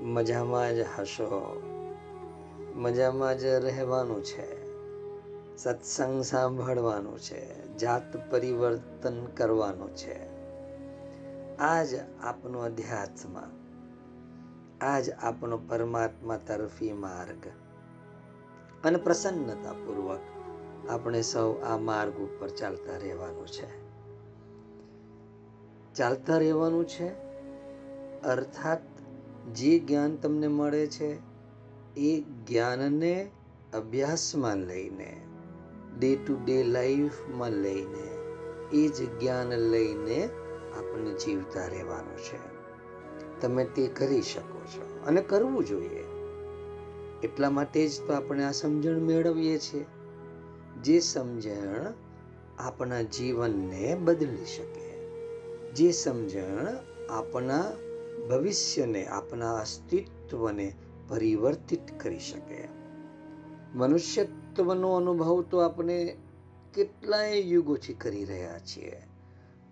મજામાં જ હશો. મજામાં જ રહેવાનું છે. સત્સંગ સાંભળવાનું છે. જાત પરિવર્તન કરવાનું છે. આજ આપનો આ આજ આપનો પરમાત્મા તરફી માર્ગ. અને પ્રસન્નતાપૂર્વક આપણે સૌ આ માર્ગ ઉપર ચાલતા રહેવાનું છે. ચાલતા રહેવાનું છે. અર્થાત જે જ્ઞાન તમને મળે છે, એ જ્ઞાનને અભ્યાસમાં લઈને ડે ટુ ડે લાઈફમાં લઈને, એ જ જ્ઞાન લઈને આપણે જીવતા રહેવાનું છે. તમે તે કરી શકો છો અને કરવું જોઈએ. એટલા માટે જ તો આપણે આ સમજણ મેળવીએ છીએ. જે સમજણ આપણા જીવનને બદલી શકે. જે સમજણ આપણા ભવિષ્યને આપણા અસ્તિત્વને પરિવર્તિત કરી શકે. મનુષ્યત્વનો અનુભવ તો આપણે કેટલાય યુગોથી કરી રહ્યા છીએ.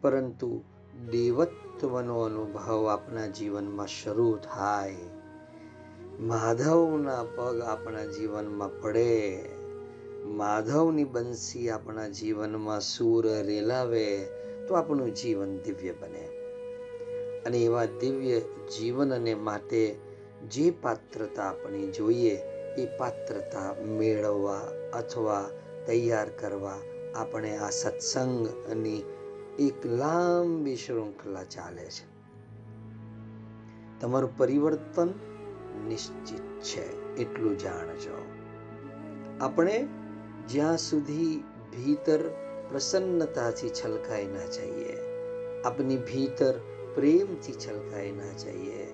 પરંતુ દેવત્વનો અનુભવ આપણા જીવનમાં શરૂ થાય. માધવના પગ આપણા જીવનમાં પડે. માધવની બંસી આપણા જીવનમાં સૂર રેલાવે તો આપણું જીવન દિવ્ય બને. અને એવા દિવ્ય જીવનને માટે જે પાત્રતા આપણે જોઈએ, એ પાત્રતા મેળવવા અથવા તૈયાર કરવા આપણે આ સત્સંગની એક લાંબી શૃંખલા ચાલે છે. તમારું પરિવર્તન નિશ્ચિત છે, એટલું જાણજો. આપણે જ્યાં સુધી ભીતર પ્રસન્નતાથી છલકાઈ ના જઈએ, આપની ભીતર પ્રેમથી છલકાઈ ના જઈએ.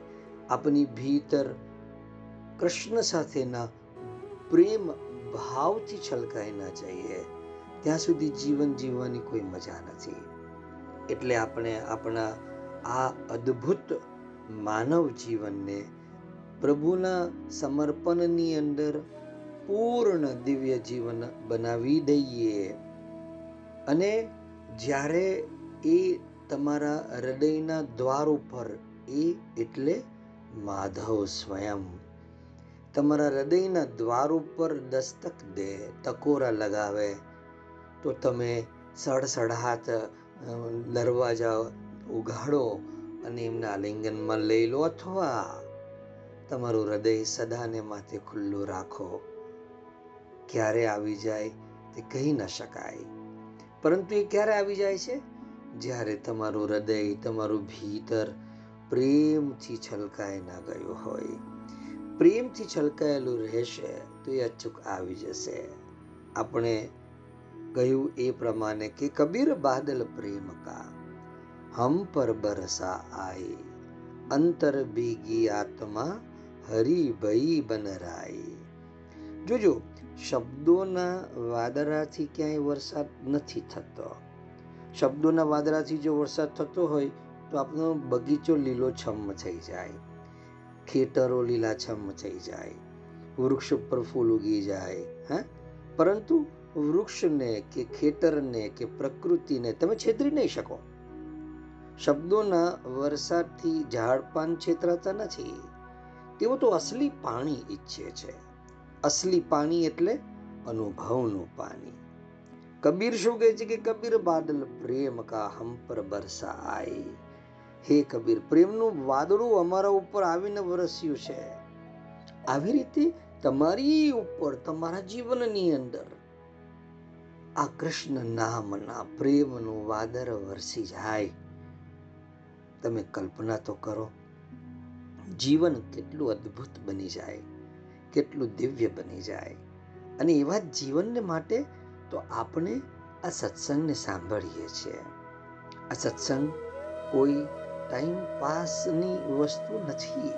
આપની ભીતર કૃષ્ણ સાથેના પ્રેમ ભાવથી છલકાઈ ના જઈએ. ત્યાં સુધી જીવન જીવવાની કોઈ મજા નથી. એટલે આપણે આપણા આ અદ્ભુત માનવ જીવનને પ્રભુના સમર્પણની અંદર પૂર્ણ દિવ્ય જીવન બનાવી દઈએ. અને જ્યારે એ તમારા હૃદયના દ્વાર ઉપર એ એટલે માધવ સ્વયં. તમારા હૃદયના દ્વાર ઉપર દસ્તક દે ટકોરા લગાવે. તો તમે સડસડાટ દરવાજા ઉઘાડો અને એમના આલિંગનમાં લઈ લો અથવા તમારું હૃદય સદાને માથે ખુલ્લું રાખો. ક્યારે આવી જાય તે કહી ન શકાય. પરંતુ એ ક્યારે આવી જાય છે? જ્યારે તમારું હૃદય, તમારું ભીતર પ્રેમથી છલકાઈ ના ગયું હોય. પ્રેમથી છલકાયેલું રહેશે તો એ અચૂક આવી જશે. આપણે કહ્યું એ પ્રમાણે કે કબીર બાદલ પ્રેમ કા, હમ પર બરસા આય, અંતર ભીગી આત્મા હરી ભઈ બનરાય જોજો, શબ્દોના વાદરાથી ક્યાંય વરસાદ નથી થતો. શબ્દોના વાદળાથી જો વરસાદ થતો હોય, તો આપણો બગીચો લીલોછમ થઈ જાય. ખેતરો લીલાછમ થઈ જાય. વૃક્ષ ઉપર ફૂલ ઉગી જાય, હા? પરંતુ વૃક્ષને કે ખેતરને કે પ્રકૃતિને તમે છેતરી નહીં શકો. શબ્દોના વરસાદથી ઝાડ પાન છેતરાતા નથી. તેઓ તો અસલી પાણી ઈચ્છે છે. અસલી પાણી એટલે અનુભવનું પાણી. કબીર શું કહે છે કે કબીર બાદલ પ્રેમ કા હમ પર બરસા આઈ હે કબીર, પ્રેમનું વાદળું અમારા ઉપર આવીને વરસ્યું છે. આવી રીતે તમારી ઉપર, તમારા જીવનની અંદર આ કૃષ્ણ નામના પ્રેમનું વાદર વરસી જાય. તમે કલ્પના તો કરો, જીવન કેટલું અદ્ભુત બની જાય, કેટલું દિવ્ય બની જાય. અને એવા જીવનને માટે તો આપણે આ સત્સંગને સાંભળીએ છીએ. આ સત્સંગ કોઈ ટાઈમ પાસની વસ્તુ નથી.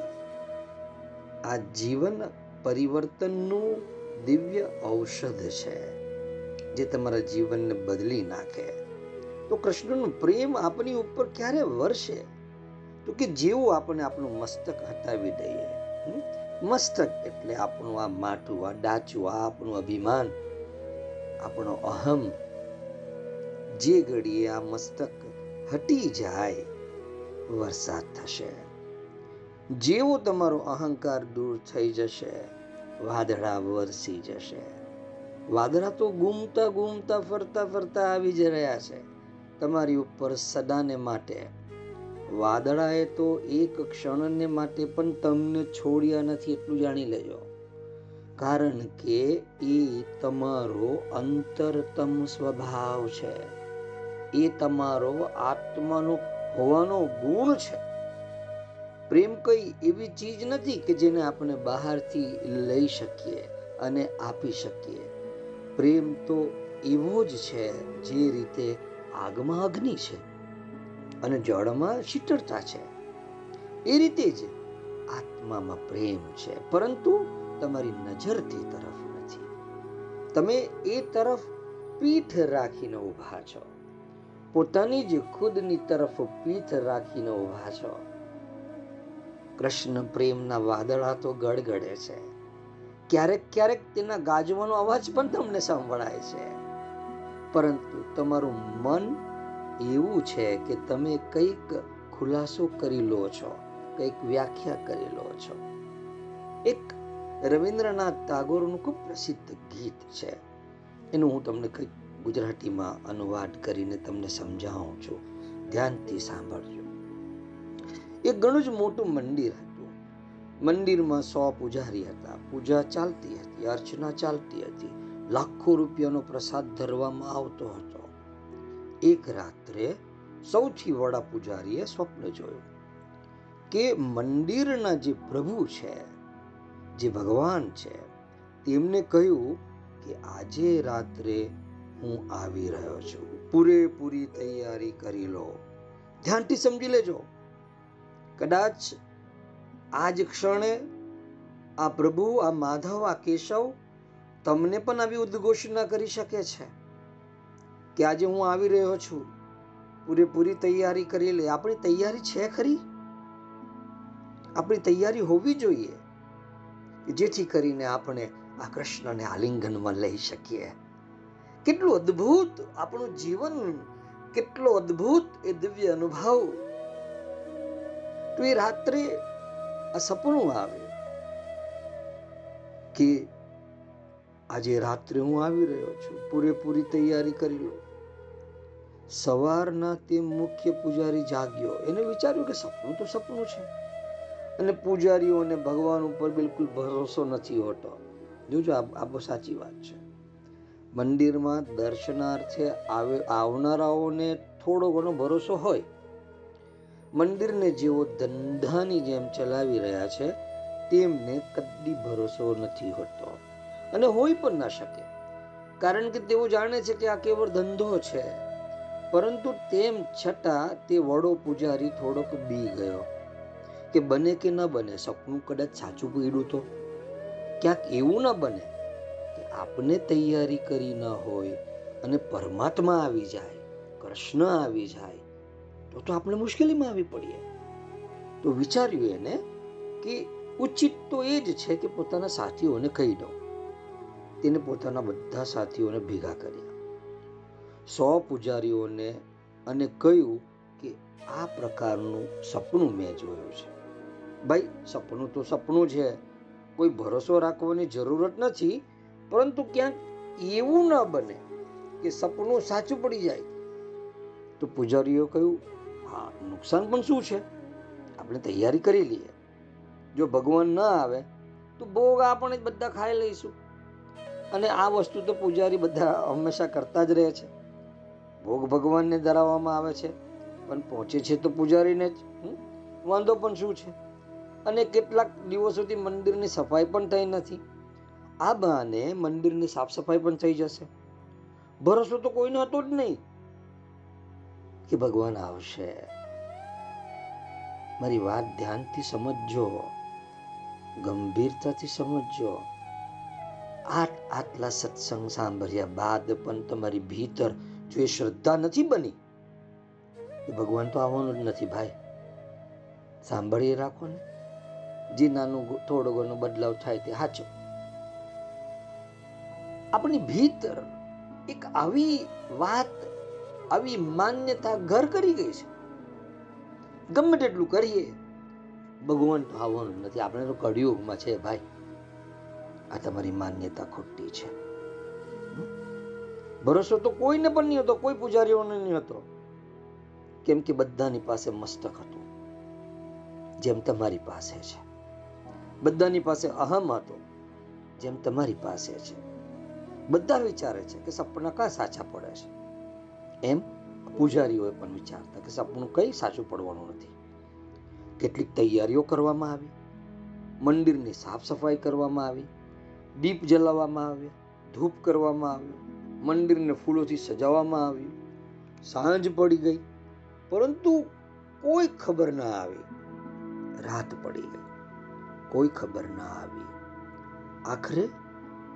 આ જીવન પરિવર્તનનું દિવ્ય ઔષધ છે, જે તમારા જીવનને બદલી નાખે. તો કૃષ્ણનો પ્રેમ આપણી ઉપર ક્યારે વરસે? તો કે જેવું આપણે આપણું મસ્તક હટાવી દઈએ? મસ્તક એટલે આપણું આ માથું આ ડાચું, આ આપણું અભિમાન આપણો અહમ જે ઘડીએ આ મસ્તક હટી જાય, વરસાદ થશે. જેવો તમારો અહંકાર દૂર થઈ જશે, વાદળા વરસી જશે. વાદળા તો ગુમતા ગુમતા ફરતા ફરતા આવી જ રહ્યા છે. તમારી ઉપર સદાને માટે. વાદળાએ તો એક ક્ષણને માટે પણ તમને છોડ્યા નથી એટલું જાણી લેજો. કારણ કે એ તમારો અંતરતમ સ્વભાવ છે. એ તમારો આત્માનો હોવાનો ગુણ છે. પ્રેમ કઈ એવી ચીજ નથી કે જેને આપણે બહારથી લઈ શકીએ અને આપી શકીએ. પ્રેમ તો એવો જ છે જે રીતે આગમાં અગ્નિ છે અને જળમાં શીતળતા છે. એ રીતે જ આત્મામાં પ્રેમ છે. પરંતુ તમારી નજર તે તરફ નથી. તમે એ તરફ પીઠ રાખીને ઊભા છો. પોતાની જ ખુદની તરફ પીઠ રાખીને ઊભા છો. કૃષ્ણ પ્રેમના વાદળા તો ગડગડે છે. ક્યારેક ક્યારેક તેના ગાજવાનો અવાજ પણ તમને સંભળાય છે. પરંતુ તમારું મન એવું છે કે તમે કંઈક ખુલાસો કરી લો છો, કંઈક વ્યાખ્યા કરી લો છો. એક રવિન્દ્રનાથ ટાગોરનું ખૂબ પ્રસિદ્ધ ગીત છે. એનું હું તમને કંઈક ગુજરાતીમાં અનુવાદ કરીને તમને સમજાવું છું. ધ્યાનથી સાંભળજો. એ ઘણું જ મોટું મંદિર હતું. મંદિરમાં સો પૂજારી હતા. પૂજા ચાલતી હતી, અર્ચના ચાલતી હતી. લાખો રૂપિયાનો પ્રસાદ ધરવામાં આવતો હતો. એક રાત્રે સૌથી વડા પૂજારીએ સ્વપ્ન જોયું કે મંદિરના જે પ્રભુ છે જે ભગવાન છે, તેમને કહ્યું કે આજે રાત્રે હું આવી રહ્યો છું. પૂરેપૂરી તૈયારી કરી લો. ધ્યાનથી સમજી લેજો. કદાચ આજ ક્ષણે આ પ્રભુ, આ માધવ, આ કેશવ તમને પણ આવી ઉદ્ઘોષણા કરી શકે છે કે આજે હું આવી રહ્યો છું. પૂરેપૂરી તૈયારી કરી લે. આપણી તૈયારી છે ખરી? આપણી તૈયારી હોવી જોઈએ. જેથી કરીને આપણે આ કૃષ્ણને આલિંગનમાં લઈ શકીએ. કેટલું અદ્ભુત આપણું જીવન, કેટલો અદ્ભુત એ દિવ્ય અનુભવ. તો એ રાત્રે આ સપનું આવે કે આજે રાત્રે હું આવી રહ્યો છું, પૂરેપૂરી તૈયારી કરી લો સવારના તે મુખ્ય પૂજારી જાગ્યો. એને વિચાર્યું કે સપનું તો સપનું છે. અને પૂજારીઓને ભગવાન ઉપર બિલકુલ ભરોસો નથી હોતો. જોજો આ બહુ સાચી વાત છે. મંદિરમાં દર્શનાર્થે આવે આવનારાઓને થોડો ઘણો ભરોસો હોય. મંદિરને જેઓ ધંધાની જેમ ચલાવી રહ્યા છે, તેમને કદી ભરોસો નથી હોતો. અને હોઈ પણ ના શકે. કારણ કે તેઓ જાણે છે કે આ કેવળ ધંધો છે. પરંતુ તેમ છતાં તે વડો પૂજારી થોડોક બી ગયો. કે બને કે ન બને, સપનું કદાચ સાચું પડ્યું તો? ક્યાંક એવું ન બને કે આપને તૈયારી કરી ન હોય અને પરમાત્મા આવી જાય, કૃષ્ણ આવી જાય, તો તો આપણે મુશ્કેલીમાં આવી પડીએ. તો વિચાર્યું એને કે ઉચિત તો એ જ છે કે પોતાના સાથીઓને કહી દઉં. તેને પોતાના બધા સાથીઓને ભેગા કર્યા. સો પૂજારીઓને અને કહ્યું કે આ પ્રકારનું સપનું મેં જોયું છે. ભાઈ, સપનું તો સપનું છે. કોઈ ભરોસો રાખવાની જરૂરત નથી, પરંતુ ક્યાંક એવું ન બને કે સપનું સાચું પડી જાય. તો પૂજારીઓ કહ્યું, હા, નુકસાન પણ શું છે? આપણે તૈયારી કરી લઈએ. જો ભગવાન ન આવે, તો ભોગ આપણે જ બધા ખાઈ લઈશું. અને આ વસ્તુ તો પૂજારી બધા હંમેશા કરતા જ રહે છે. ભોગ ભગવાનને ધરાવવામાં આવે છે, પણ પહોંચે છે તો પૂજારીને જ. વાંધો પણ શું છે? અને કેટલાક દિવસોથી મંદિરની સફાઈ પણ થઈ નથી. આ બહાને મંદિરની સાફ સફાઈ પણ થઈ જશે. ભરોસો તો કોઈનો હતો જ નહીં કે ભગવાન આવશે. મારી વાત ધ્યાનથી સમજજો, ગંભીરતાથી સમજજો. આટ આટલા સત્સંગ સાંભળ્યા બાદ પણ તમારી ભીતર જો એ શ્રદ્ધા નથી બની ભગવાન તો આવવાનું જ નથી ભાઈ. સાંભળીએ રાખો ને. જે નાનું થોડો ઘણો બદલાવ થાય તે સાચો આપણી ભીતર એક આવી વાત, આવી માન્યતા ઘર કરી ગઈ છે. ગમે તેટલું કરીએ, ભગવાન તો આવવાનું નથી. આપણે તો કળિયુગમાં છે ભાઈ. આ તમારી માન્યતા ખોટી છે. ભરોસો તો કોઈને પણ નહીં હતો, કોઈ પૂજારીઓને નહીં હતો. કેમ કે બધાની પાસે મસ્તક હતું, જેમ તમારી પાસે છે. બધાની પાસે અહમ હતો, જેમ તમારી પાસે છે. બધા વિચારે છે કે સપના કા સાચા પડે છે. એમ પૂજારીઓએ પણ વિચારતા કે સપનું કઈ સાચું પડવાનું નથી. કેટલીક તૈયારીઓ કરવામાં આવી, મંદિરની સાફ સફાઈ કરવામાં આવી, દીપ જલાવવામાં આવ્યા, ધૂપ કરવામાં આવ્યો, મંદિરને ફૂલોથી સજાવવામાં આવ્યું, સાંજ પડી ગઈ, પરંતુ કોઈ ખબર ના આવી, રાત પડી ગઈ. કોઈ ખબર ના આવી. આખરે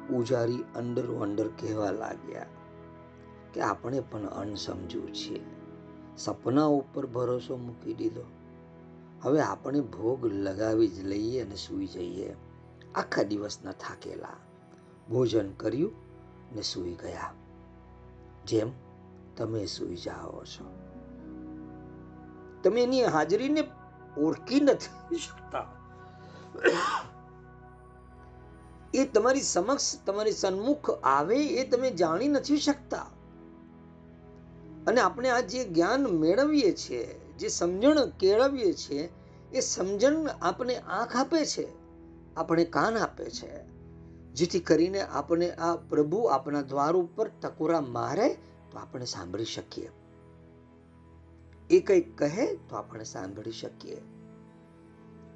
પૂજારી અંડર અંડર કહેવા લાગ્યા કે આપણે પણ અણસમજુ છીએ. સપના ઉપર ભરોસો મૂકી દીધો. હવે આપણે ભોગ લગાવી જ લઈએ અને સૂઈ જઈએ. આખા દિવસના થાકેલા. ભોજન કર્યું ને સૂઈ ગયા. જેમ તમે સૂઈ જાઓ છો. તમે એની હાજરીને ઓળખી નથી શકતા. એ તમારી સમક્ષ તમારી સન્મુખ આવે એ તમે જાણી નથી શકતા. અને આપણે આ જે જ્ઞાન મેળવીએ છીએ, જે સમજણ કેળવીએ છીએ, એ સમજણ આપણે આંખ આપે છે, આપણે કાન આપે છે. જેથી કરીને આપણે આ પ્રભુ આપણા દ્વાર ઉપર ટકોરા મારે તો આપણે સાંભળી શકીએ. એ કંઈક કહે તો આપણે સાંભળી શકીએ.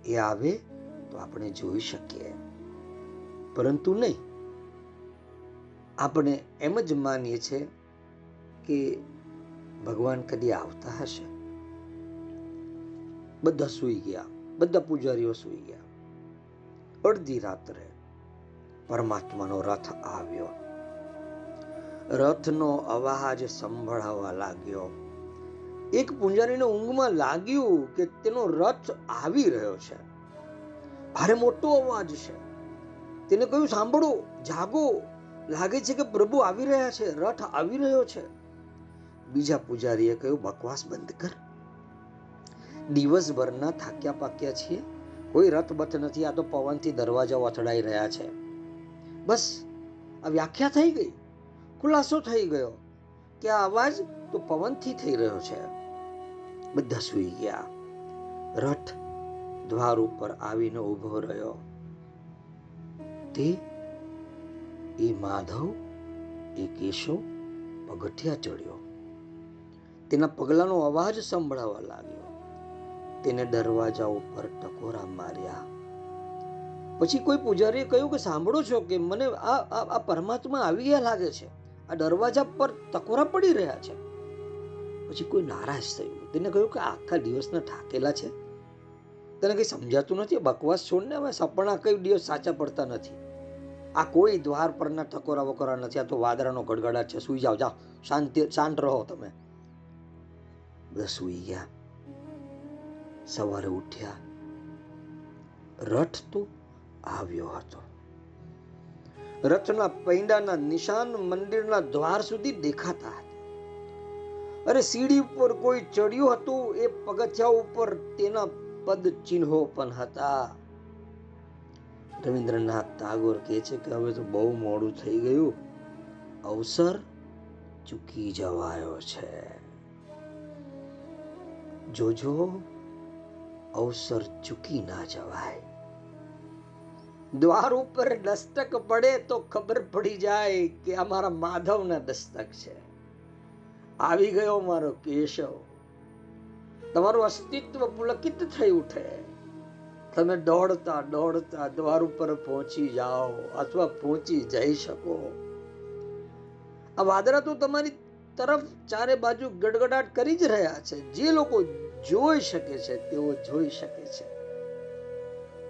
એ આવે તો આપણે જોઈ શકીએ. પરંતુ નહીં. આપણે એમ જ માનીએ છીએ કે ભગવાન કદી આવતા હશે. બધા સૂઈ ગયા. બધા પૂજારીઓ સૂઈ ગયા. અડધી રાત્રે પરમાત્માનો રથ આવ્યો. રથનો અવાજ સંભળાવા લાગ્યો. એક પૂંજારીને ઊંઘમાં લાગ્યું કે તેનો રથ આવી રહ્યો છે. ભારે મોટો અવાજ છે. તેને કહ્યું, સાંભળો, જાગો. લાગે છે કે પ્રભુ આવી રહ્યા છે, રથ આવી રહ્યો છે. બીજા પૂજારીએ કહ્યું, બકવાસ બંધ કર. દિવસભરના થાક્યા પાક્યા છીએ. કોઈ રથ બથ નથી, આ તો પવનથી દરવાજાઓ અથડાઈ રહ્યા છે. બસ, આ વ્યાખ્યા થઈ ગઈ. ખુલાસો થઈ ગયો કે આ અવાજ તો પવનથી થઈ રહ્યો છે. બધા સૂઈ ગયા. રથ દ્વાર ઉપર આવીને ઊભો રહ્યો. તે? એ માધવ? એ કેશવ? પગથિયા ચડ્યો. તેના પગલાનો અવાજ સંભળાવા લાગ્યો. તેને દરવાજા ઉપર ટકોરા માર્યા. પછી કોઈ પૂજારીએ કહ્યું કે સાંભળો છો કે મને આ આ પરમાત્મા આવી ગયા લાગે છે. આ દરવાજા પર ટકોરા પડી રહ્યા છે. પછી કોઈ નારાજ થયું? તેને કહ્યું કે આખા દિવસના થાકેલા છે? તને કંઈ સમજાતું નથી? બકવાસ છોડને હવે. સપના કઈ દિવસ સાચા પડતા નથી. આ કોઈ દ્વાર પરના ટકોરા વકોરા નથી. આ તો વાદળાનો ગડગડાટ છે. સુઈ જાઓ જાઓ. શાંતિ, શાંત રહો તમે. બધા સુઈ ગયા. સવારે ઉઠ્યા. રથ તો આવ્યો હતો. રથના પૈંડાના નિશાન મંદિરના દ્વાર સુધી દેખાતા હતા. અરે સીડી ઉપર કોઈ ચડ્યું હતું, એ પગથિયા ઉપર તેના પદ ચિહ્નો પણ હતા. રવિન્દ્રનાથ ટાગોર કહે છે કે હવે તો બહુ મોડું થઈ ગયું. અવસર ચૂકી જવાયો છે. જોજો, અવસર ચૂકી ના જવાય. દ્વાર ઉપર દસ્તક પડે તો ખબર પડી જાય કે અમારા માધવના દસ્તક છે. આવી ગયો મારો કેશવ. તમારું અસ્તિત્વ પુલકિત થઈ ઉઠે. તમે દોડતા દોડતા દ્વાર ઉપર પહોંચી જાઓ અથવા પહોંચી જઈ શકો. આ વાદળા તો તમારી તરફ ચારે બાજુ ગડગડાટ કરી જ રહ્યા છે. જે લોકો જોઈ શકે છે, તેઓ જોઈ શકે છે.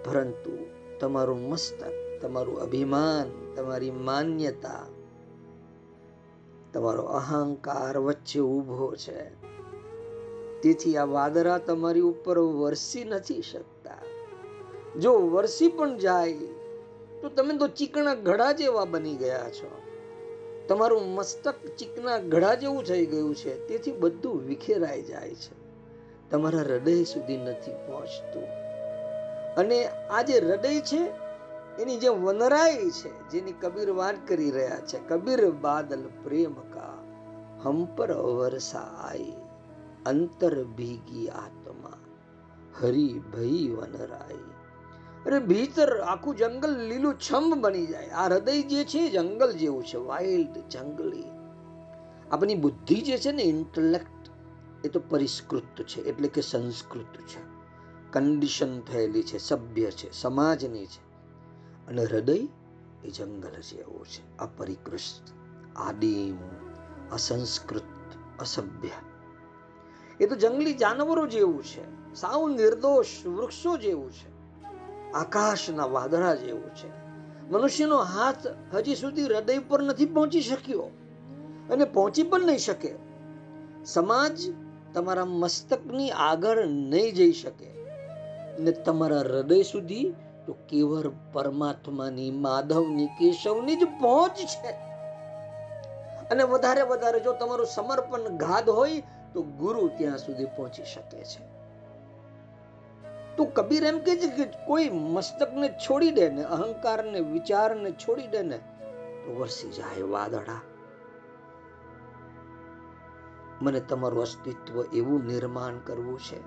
પરંતુ તમારું મસ્તક, તમારું અભિમાન, તમારી માન્યતા, તમારો અહંકાર વચ્ચે ઊભો છે. તેથી આ વાદરા તમારી ઉપર વરસી નથી શકતા. જો વરસી પણ જાય, તો તમે તો ચીકણા ઘડા જેવા બની ગયા છો. તમારું મસ્તક ચીકના ઘડા જેવું થઈ ગયું છે, તેથી બધું વિખેરાઈ જાય છે. તમારા હૃદય સુધી નથી પહોંચતું. અને આ જે હૃદય છે, એની જે વનરાઈ છે, જેની કબીર વાત કરી રહ્યા છે, કબીર બાદલ પ્રેમ કા હમ પર વરસા આઈ અંતર ભીગી આત્મા. હરી ભઈ વનરાઈ અરે ભીતર આખું જંગલ લીલું છમ બની જાય. આ હૃદય જે છે જંગલ જેવું છે વાઇલ્ડ જંગલી. આપણી બુદ્ધિ જે છે ને ઇન્ટલેક્ટ એ તો પરિષ્કૃત છે, એટલે કે સંસ્કૃત છે. કન્ડિશન થયેલી છે, સભ્ય છે, સમાજની છે. અને હૃદય એ જંગલ જેવું છે. અપરિકૃષ્ટ, આદિમ, અસંસ્કૃત, અસભ્ય. એ તો જંગલી જાનવરો જેવું છે. સાવ નિર્દોષ વૃક્ષો જેવું છે. આકાશના વાદળા જેવું છે. મનુષ્યનો હાથ હજી સુધી હૃદય પર નથી પહોંચી શક્યો અને પહોંચી પણ નહીં શકે. સમાજ તમારા મસ્તકની આગળ નહીં જઈ શકે ને તમારા હૃદય સુધી તો કેવળ પરમાત્માની, માધવની, કેશવની જ પહોંચ છે. અને વધારે વધારે જો તમારું સમર્પણ ગાધ હોય તો ગુરુ ત્યાં સુધી પહોંચી શકે છે. તો કબીર એમ કે છે કે કોઈ મસ્તકને છોડી દે ને, અહંકારને, વિચારને છોડી દે ને, તો વરસી જાય વાદળા. મને તમારું અસ્તિત્વ એવું નિર્માણ કરવું છે,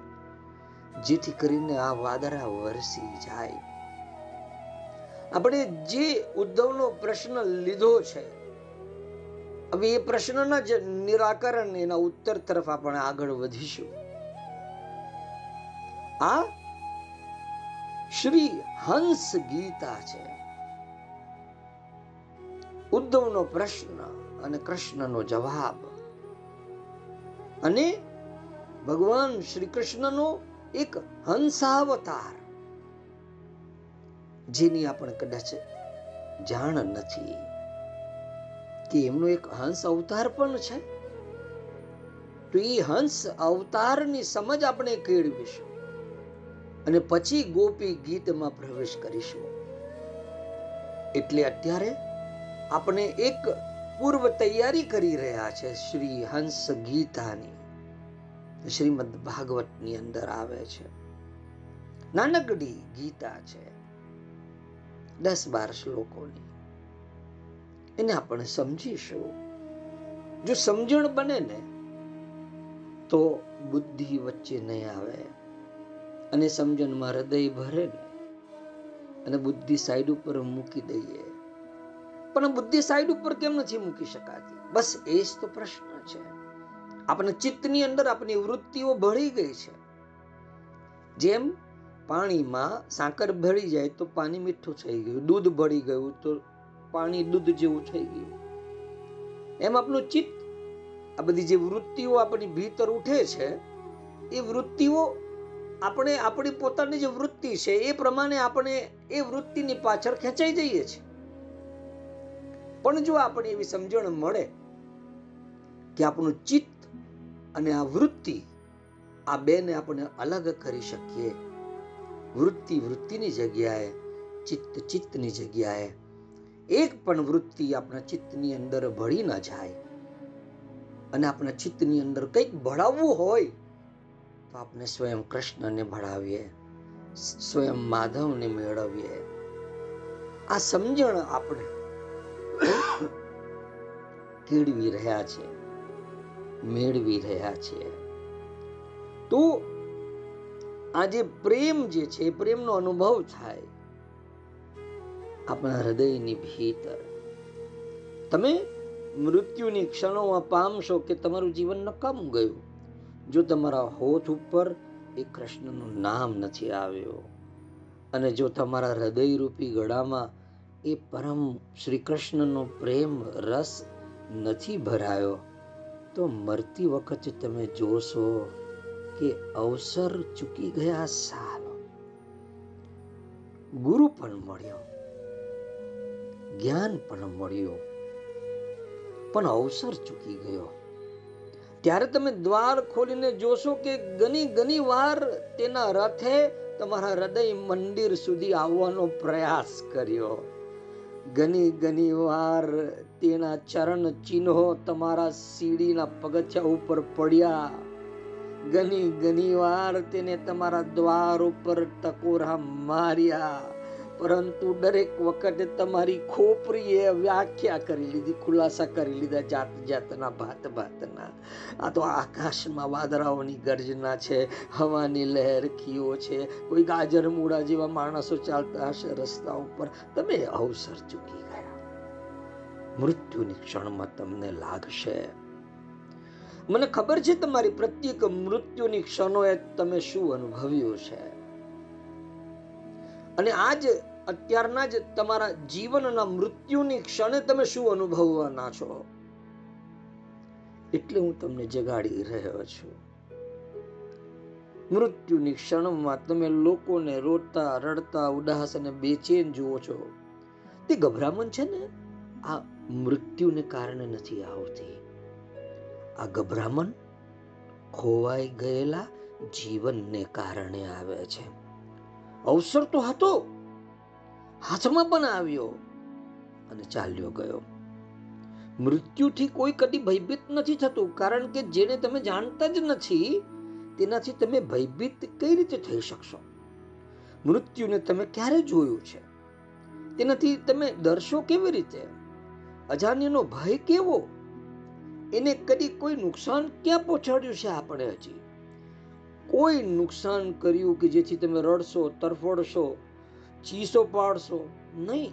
જેથી કરીને આ વાદળા વરસી જાય. આપણે જે ઉદ્ધવનો પ્રશ્ન લીધો છે હવે એ પ્રશ્નના જ નિરાકરણ એના ઉત્તર તરફ આપણે આગળ વધીશું. આ શ્રી હંસ ગીતા છે. ઉદ્ધવનો પ્રશ્ન અને કૃષ્ણનો જવાબ. અને ભગવાન શ્રી કૃષ્ણનો એક હંસાવતાર, જેની આપણે કદાચ જાણ નથી. કે એમનો એક હંસ અવતાર પણ છે. તો એ હંસ અવતારની સમજ આપણે કેળવીશું. અને પછી ગોપી ગીતમાં પ્રવેશ કરીશું. એટલે અત્યારે આપણે એક પૂર્વ તૈયારી કરી રહ્યા છે શ્રી હંસ ગીતાની. શ્રીમદ ભાગવતની અંદર આવે છે. નાનકડી ગીતા છે. દસ બાર શ્લોકોની. એને આપણે સમજીશું જો સમજણ બને ને, તો બુદ્ધિ વચ્ચે નહીં આવે. અને સમજણમાં હૃદય ભરે ને, અને બુદ્ધિ સાઈડ ઉપર મૂકી દઈએ. પણ બુદ્ધિ સાઈડ ઉપર કેમ નથી મૂકી શકાતી? બસ એ જ તો પ્રશ્ન છે. આપણે ચિત્તની અંદર આપણી વૃત્તિઓ ભળી ગઈ છે. જેમ પાણીમાં સાકર ભળી જાય તો પાણી મીઠું થઈ ગયું, દૂધ ભળી ગયું તો પાણી દૂધ જેવું થઈ ગયું. એમ આપણું ચિત્ત, આ બધી જે વૃત્તિઓ આપણી ભીતર ઉઠે છે, એ વૃત્તિઓ આપણે આપણી પોતાની જે વૃત્તિ છે, એ પ્રમાણે આપણે એ વૃત્તિની પાછળ ખેંચાઈ જઈએ છીએ. પણ જો આપણે એવી સમજણ મળે કે આપણું ચિત્ત અને આ વૃત્તિ આ બેને આપણે અલગ કરી શકીએ, વૃત્તિ વૃત્તિની જગ્યાએ, ચિત્ત ચિત્તની જગ્યાએ એક પણ વૃત્તિ આપણા ચિત્તની અંદર ભળી ન જાય. અને આપણા ચિત્તની અંદર કંઈક ભળાવવું હોય, તો આપણે સ્વયં કૃષ્ણને ભળાવીએ, સ્વયં માધવને મેળવીએ. આ સમજણ આપણે કેળવી રહ્યા છે મેળવી રહ્યા છીએ. તો આ જે પ્રેમ જે છે પ્રેમનો અનુભવ થાય. આપણા હૃદયની ભીતર. તમે મૃત્યુની ક્ષણોમાં પામશો કે તમારું જીવન નકામું ગયું? જો તમારા હોઠ ઉપર એ કૃષ્ણનું નામ નથી આવ્યો, અને જો તમારા હૃદયરૂપી ગળામાં એ પરમ શ્રી કૃષ્ણનો પ્રેમ રસ નથી ભરાયો, તો મરતી વખતે તમે જોશો કે અવસર ચૂકી ગયા સાલો. ગુરુ પણ મળ્યો. જ્ઞાન પણ મળ્યું. પણ અવસર ચૂકી ગયો. ત્યારે તમે દ્વાર ખોલીને જોશો કે ઘણી ઘણી વાર તેના રથે તમારા હૃદય મંદિર સુધી આવવાનો પ્રયાસ કર્યો. ઘણી ઘણી વાર તેના ચરણ ચિહ્નો તમારા સીડીના પગથિયા ઉપર પડ્યા. ઘણી ઘણી વાર તેને તમારા દ્વાર ઉપર ટકોરા માર્યા. પરંતુ દરેક વખતે તમારી ખોપરીએ વ્યાખ્યા કરી લીધી, ખુલાસા કરી લીધા જાત જાતના, ભાત ભાતના. આ તો આકાશમાં વાદળાઓની ગર્જના છે, હવાની લહેર ખીઓ છે. કોઈ ગાજર મૂળા જેવા માણસો ચાલતા હશે રસ્તા ઉપર. તમે અવસર ચૂકી ગયા. મૃત્યુની ક્ષણમાં તમને લાગશે. મને ખબર છે તમારી પ્રત્યેક મૃત્યુની ક્ષણોએ તમે શું અનુભવ્યું છે? અને આજ અત્યારના જ તમારા જીવનના મૃત્યુની ક્ષણે તમે શું અનુભવવાના છો? એટલે હું તમને જગાડી રહ્યો છું. મૃત્યુની ક્ષણમાં તમે લોકોને રોતા, રડતા, ઉદાસ અને બેચેન જુઓ છો. તે ગભરામણ છે ને? આ મૃત્યુને કારણે નથી આવતી. આ ગભરામણ ખોવાઈ ગયેલા જીવનને કારણે આવે છે. અવસર તો હતો. હાથમાં પણ આવ્યો અને ચાલ્યો ગયો. મૃત્યુથી કોઈ કદી ભયભીત નથી થતું, કારણ કે જેને તમે જાણતા જ નથી, તેનાથી તમે ભયભીત કઈ રીતે થઈ શકશો? મૃત્યુને તમે ક્યારે જોયું છે? તેનાથી તમે ડરશો કેવી રીતે? અજાણ્યનો ભય કેવો? એને કદી કોઈ નુકસાન ક્યાં પહોંચાડ્યું છે આપણે હજી? કોઈ નુકસાન કર્યું કે જેથી તમે રડશો, તરફડશો, ચીસો પાડશો? નહીં.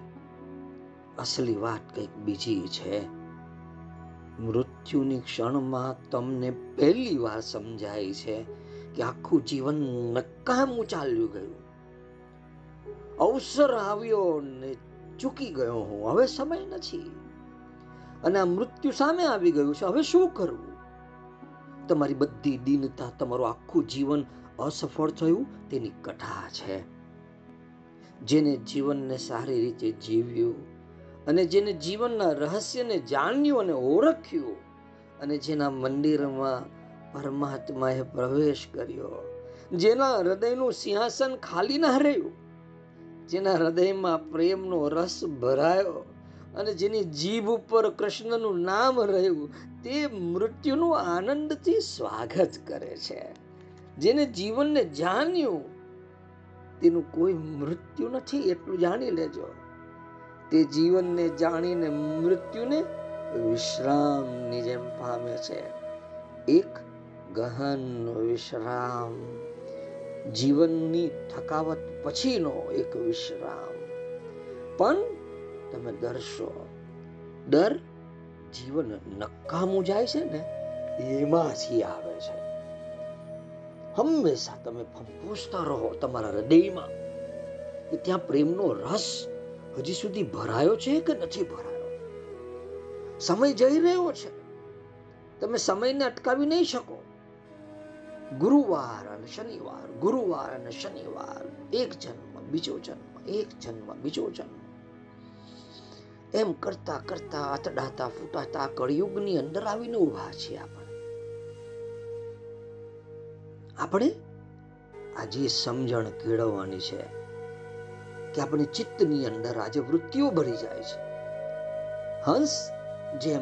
અસલી વાત કંઈક બીજી છે. મૃત્યુની ક્ષણમાં તમને પહેલી વાર સમજાય છે કે આખું જીવન નકામું ચાલ્યું ગયું. અવસર આવ્યો ને ચૂકી ગયો હું. હવે સમય નથી. અને આ મૃત્યુ સામે આવી ગયું છે. હવે શું કરવું? તમારી બધી દીનતા તમારું આખું જીવન અસફળ થયું, તેની કથા છે. જેને જીવનને સારી રીતે જીવ્યું અને જેને જીવનના રહસ્યને જાણ્યું અને ઓળખ્યું અને જેના મંદિરમાં પરમાત્માએ પ્રવેશ કર્યો, જેના હૃદયનું સિંહાસન ખાલી ના રહ્યું, જેના હૃદયમાં પ્રેમનો રસ ભરાયો અને જેની જીભ ઉપર કૃષ્ણનું નામ રહ્યું, તે મૃત્યુનું આનંદથી સ્વાગત કરે છે. જેને જીવનને જાણ્યું તેનું કોઈ મૃત્યુ નથી, એટલું જાણી લેજો. તે જીવનને જાણીને મૃત્યુને વિશ્રામની જેમ પામે છે. એક ગહન વિશ્રામ. જીવનની થકાવટ પછીનો એક વિશ્રામ. પણ તમે ડરશો ડર? જીવન નકામું જાય છે ને, એમાંથી આવે છે. હંમેશા તમે ફંફૂસતા રહો તમારા હૃદયમાં. કે ત્યાં પ્રેમનો રસ હજી સુધી ભરાયો છે કે નથી ભરાયો? સમય જઈ રહ્યો છે. તમે સમયને અટકાવી નહીં શકો. ગુરુવાર અને શનિવાર, ગુરુવાર અને શનિવાર, એક જન્મ, બીજો જન્મ, એક જન્મ, બીજો જન્મ. એમ કરતા કરતા અથડાતા ફૂટાતા કળિયુગની અંદર આવીને ઊભા છીએ આપણે. આપણે? આજે સમજણ કેળવવાની છે કે આપણી ચિત્તની અંદર આજે વૃત્તિઓ ભરી જાય છે. હંસ જેમ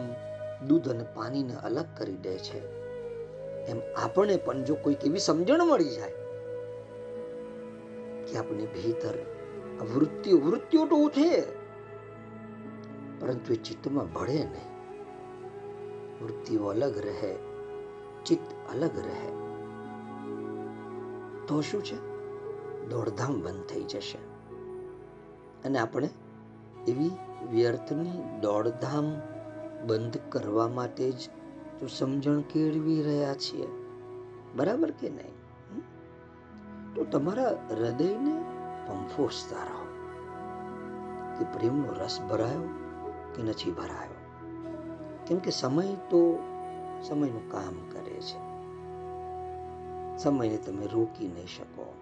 દૂધ અને પાણીને અલગ કરી દે છે, એમ આપણે પણ જો કોઈક એવી સમજણ મળી જાય કે આપણી ભીતર વૃત્તિઓ વૃત્તિઓ તો ઉઠે. પરંતુ એ ચિત્તમાં ભળે નહીં વૃત્તિઓ અલગ રહે ચિત્ત અલગ રહે તો શું છે દોડધામ બંધ થઈ જશે અને આપણે એવી વ્યર્થની દોડધામ બંધ કરવા માટે જ તો સમજણ કેળવી રહ્યા છીએ બરાબર કે નહીં તો તમારા હૃદયને પંફોસતા રહો કે પ્રેમનો રસ ભરાયો કે નથી ભરાયો. કેમ કે સમય તો સમયનું કામ કરે છે. સમયને તમે રોકી નહીં શકો.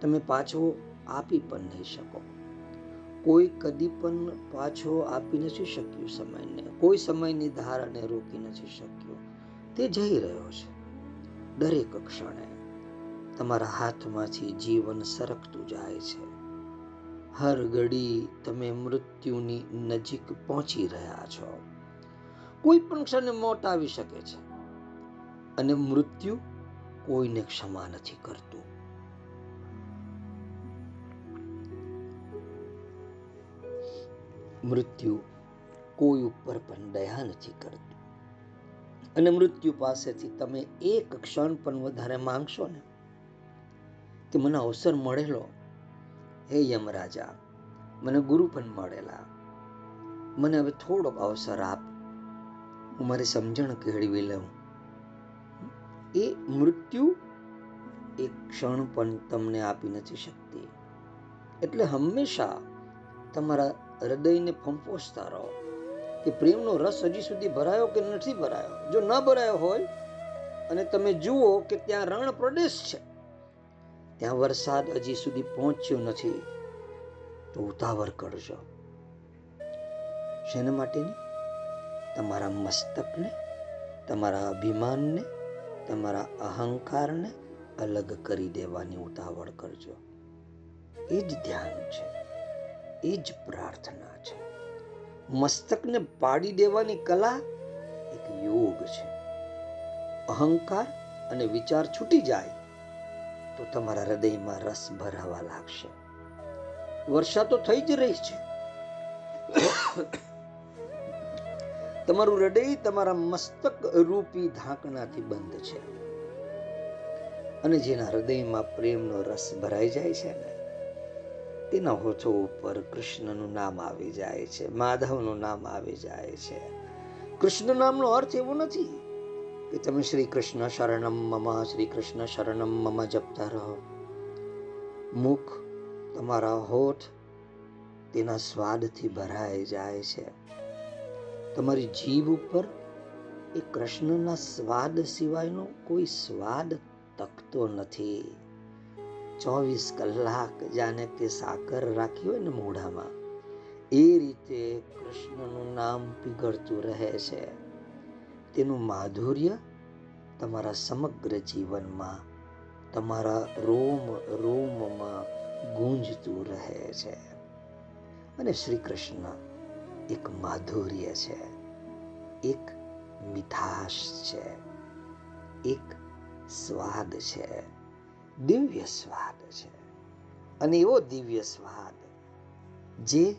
તમે પાછો આપી પણ નહીં શકો. કોઈ કદી પણ પાછો આપી નથી શક્યું સમયને. કોઈ સમયની ધારાને રોકી નથી શક્યો. તે જઈ રહ્યો છે. દરેક ક્ષણે. તમારા હાથમાંથી જીવન સરકતું જાય છે. હર ઘડી તમે મૃત્યુની નજીક પહોંચી રહ્યા છો. કોઈ પણ ક્ષણે મોત આવી શકે છે અને મૃત્યુ કોઈને ક્ષમા નથી કરતું. મૃત્યુ કોઈ ઉપર પણ દયા નથી કરતું. અને મૃત્યુ પાસેથી તમે એક ક્ષણ પણ વધારે માંગશો ને કે મને અવસર મળેલો હે યમરાજા, મને ગુરુ પણ મળેલા. મને હવે થોડોક અવસર આપ. હું મારી સમજણ કેળવી લઉં. એ મૃત્યુ એક ક્ષણ પણ તમને આપી નથી શકતી. એટલે હંમેશા તમારા હૃદયને ફંફોસતા રહો કે પ્રેમનો રસ હજી સુધી ભરાયો કે નથી ભરાયો. જો ન ભરાયો હોય અને તમે જુઓ કે ત્યાં રણ પ્રદેશ છે. ત્યાં વરસાદ હજી સુધી પહોંચ્યો નથી. તો ઉતાવળ કરજો. શેના માટેની? તમારા મસ્તકને, તમારા અભિમાનને, તમારા અહંકારને અલગ કરી દેવાની ઉતાવળ કરજો. એ જ ધ્યાન છે. એ જ પ્રાર્થના છે. મસ્તકને પાડી દેવાની કલા એક યોગ છે. અહંકાર અને વિચાર છૂટી જાય તો તમારા હૃદયમાં રસ ભરાવા લાગશે. વર્ષા તો થઈ જ રહી છે. તમારું હૃદય તમારા મસ્તક રૂપી ઢાંકણાથી બંધ છે. અને જેના હૃદયમાં પ્રેમનો રસ ભરાઈ જાય છે ને, તેના હોઠો ઉપર કૃષ્ણનું નામ આવી જાય છે, માધવનું નામ આવી જાય છે. કૃષ્ણ નામનો અર્થ એવો નથી. કે તમે શ્રી કૃષ્ણ શરણમ મમા શ્રી કૃષ્ણ શરણમ મમા જપતા રહો મુખ તમારા હોઠ તેના સ્વાદથી ભરાઈ જાય છે તમારી જીભ ઉપર એ કૃષ્ણના સ્વાદ સિવાયનો કોઈ સ્વાદ તકતો નથી ચોવીસ કલાક જાણે કે સાકર રાખી હોય ને મોઢામાં એ રીતે કૃષ્ણનું નામ પીગળતું રહે છે તેનું માધુર્ય તમારા સમગ્ર જીવનમાં, તમારા રોમ, રોમમાં ગુંજતું રહે છે. અને શ્રી કૃષ્ણ એક માધુર્ય છે, એક મીઠાશ છે, એક સ્વાદ છે, દિવ્ય સ્વાદ છે. અને એવો દિવ્ય સ્વાદ જે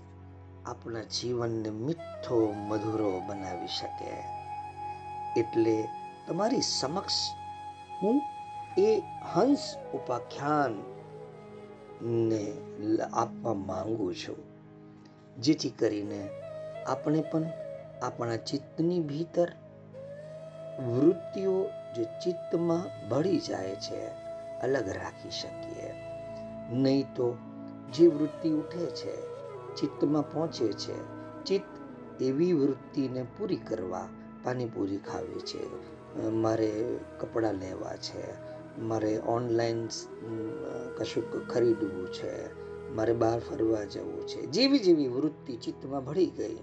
આપણા જીવનને મીઠો, મધુરો બનાવી શકે. એટલે તમારી સમક્ષ હું એ હંસ ઉપાખ્યાન ને આપવા માંગુ છું. જેથી કરીને આપણે પણ આપણા ચિત્તની ભીતર વૃત્તિઓ જે ચિત્તમાં ભળી જાય છે, અલગ રાખી શકીએ. નહીં તો જે વૃત્તિ ઉઠે છે, ચિત્તમાં પહોંચે છે, ચિત્ત એવી વૃત્તિને પૂરી કરવા પાણીપુરી ખાવી છે. મારે કપડાં લેવા છે. મારે ઓનલાઈન કશુંક ખરીદવું છે. મારે બહાર ફરવા જવું છે. જેવી જેવી વૃત્તિ ચિત્તમાં ભળી ગઈ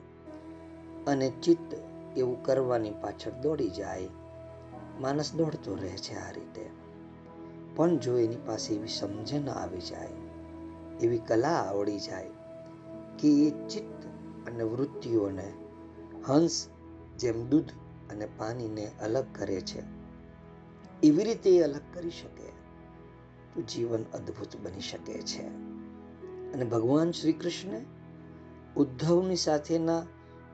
અને ચિત્ત એવું કરવાની પાછળ દોડી જાય, માણસ દોડતો રહે છે આ રીતે. પણ જો એની પાસે એવી સમજણ આવી જાય, એવી કલા આવડી જાય કે એ ચિત્ત અને વૃત્તિઓને હંસ જેમ દૂધ અને પાણીને અલગ કરે છે. એવી રીતે એ અલગ કરી શકે તો જીવન અદ્ભુત બની શકે છે. અને ભગવાન શ્રી કૃષ્ણ ઉદ્ધવની સાથેના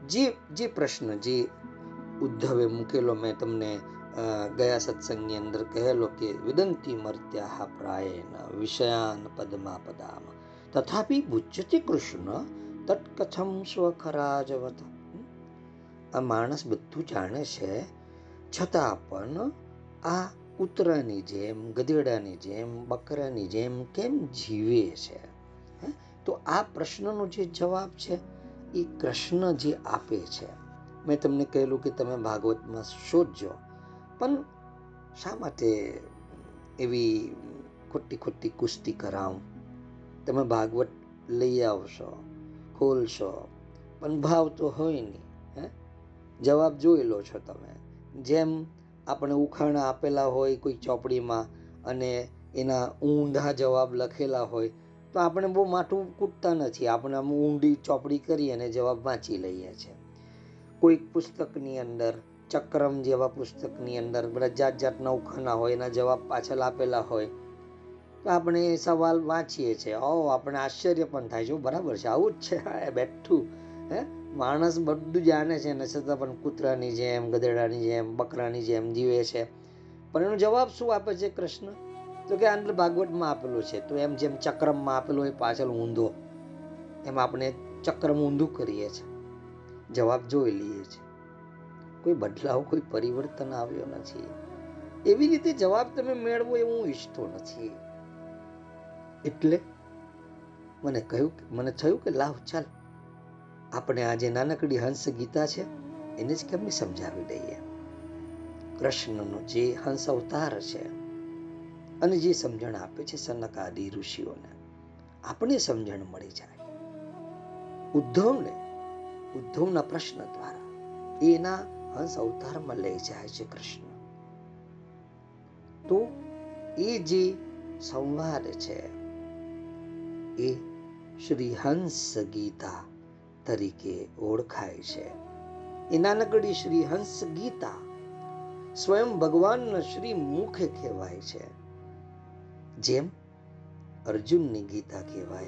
જે જે પ્રશ્ન, જે ઉદ્ધવે મૂકેલો મેં તમને ગયા સત્સંગની અંદર કહેલો કે વિદંતી મર્ત્યા પ્રાયેન વિષયાન પદમા પદામ. તથાપિ ભુજ્યતે કૃષ્ણ તત્કથમ સ્વખરાજવત. આ માણસ બધું જાણે છે, છતાં પણ આ કૂતરાની જેમ, ગધેડાની જેમ, બકરાની જેમ કેમ જીવે છે? તો આ પ્રશ્નનો જે જવાબ છે, એ કૃષ્ણ જે આપે છે. મેં તમને કહેલું કે તમે ભાગવતમાં શોધજો. પણ શા માટે એવી ખોટી ખોટી કુસ્તી કરાવું? તમે ભાગવત લઈ આવશો, ખોલશો, પણ ભાવ તો હોય નહીં. હે જવાબ જોઈ લો છો તમે. જેમ આપણે ઉખાણા આપેલા હોય કોઈ ચોપડીમાં અને એના ઊંધા જવાબ લખેલા હોય, તો આપણે બહુ માથું કૂટતા નથી. આપણે આમ ઊંડી ચોપડી કરી અને જવાબ વાંચી લઈએ છીએ. કોઈક પુસ્તકની અંદર, ચક્રમ જેવા પુસ્તકની અંદર બધા જાત જાતના ઉખાણા હોય, એના જવાબ પાછળ આપેલા હોય, તો આપણે એ સવાલ વાંચીએ છીએ. ઓ આપણે આશ્ચર્ય પણ થાય છે. બરાબર છે. આવું જ છે. બેઠું. હે? માણસ બધું જાણે છે, ને છતાં પણ કૂતરાની જેમ, ગધેડાની જેમ, બકરાની જેમ જીવે છે. પણ એનો જવાબ શું આપે છે કૃષ્ણ? તો કે અંદર ભાગવતમાં આપેલું છે. તો એમ જેમ ચક્રમમાં આપેલો હોય પાછળ ઊંધો. એમ આપણે ચક્રમ ઊંધું કરીએ છીએ. જવાબ જોઈ લઈએ છીએ. કોઈ બદલાવ, કોઈ પરિવર્તન આવ્યો નથી. એવી રીતે જવાબ તમે મેળવો એવું હું ઈચ્છતો નથી. એટલે મને કહ્યું મને થયું કે લાવ, ચાલ. આપણે આજે નાનકડી હંસ ગીતા છે, એને જ કેમ સમજાવી દઈએ? કૃષ્ણનો જે હંસ અવતાર છે, અને જે સમજણ આપે છે સનક આદિ ઋષિઓને, આપણે સમજણ મળી જાય. ઉદ્ધવને, ઉદ્ધવના પ્રશ્ન દ્વારા એના હંસ અવતારમાં લઈ જાય છે કૃષ્ણ. તો એ જે સંવાદ છે, એ શ્રી હંસ ગીતા તરીકે ઓળખાય છે. એ શ્રી હંસ ગીતા સ્વયં ભગવાનના શ્રી મુખે કહેવાય છે. જેમ અર્જુનની ગીતા કહેવાય,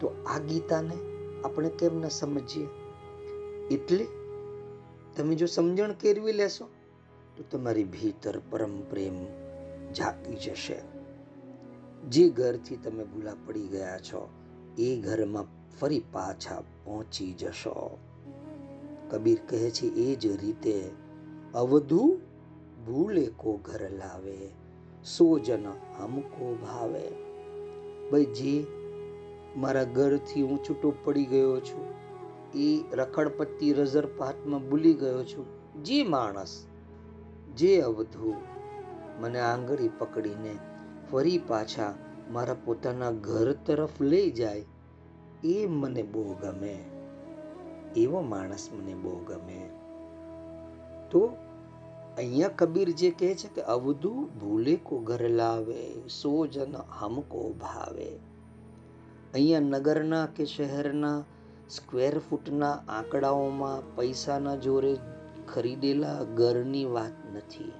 તો આ ગીતાને આપણે કેમ ન સમજીએ? એટલે તમે જો સમજણ કેળવી લેશો, તો તમારી ભીતર પરમ પ્રેમ જાગી જશે. જે ઘરથી તમે ભૂલા પડી ગયા છો, એ ઘરમાં ફરી પાછા પહોંચી જશો. કબીર કહે છે, એ જ રીતે અવધુ ભૂલે કો ઘર લાવે સોજન હમકો ભાવે. ભાઈ, જે મારા ઘરથી હું છૂટો પડી ગયો છું, એ રખડપટ્ટી રઝરપાટમાં ભૂલી ગયો છું, જે માણસ, જે અવધુ મને આંગળી પકડીને ફરી પાછા મારા પોતાના ઘર તરફ લઈ જાય એ મને બહુ ગમે. એવો માણસ મને બહુ ગમે. તો અહીંયા કબીર જે કહે છે કે અવધુ ભૂલે કો ઘર લાવે, સો જન હમકો ભાવે. અહીંયા નગરના કે શહેરના સ્ક્વેર ફૂટના આંકડાઓમાં પૈસાના જોરે ખરીદેલા ઘરની વાત નથી.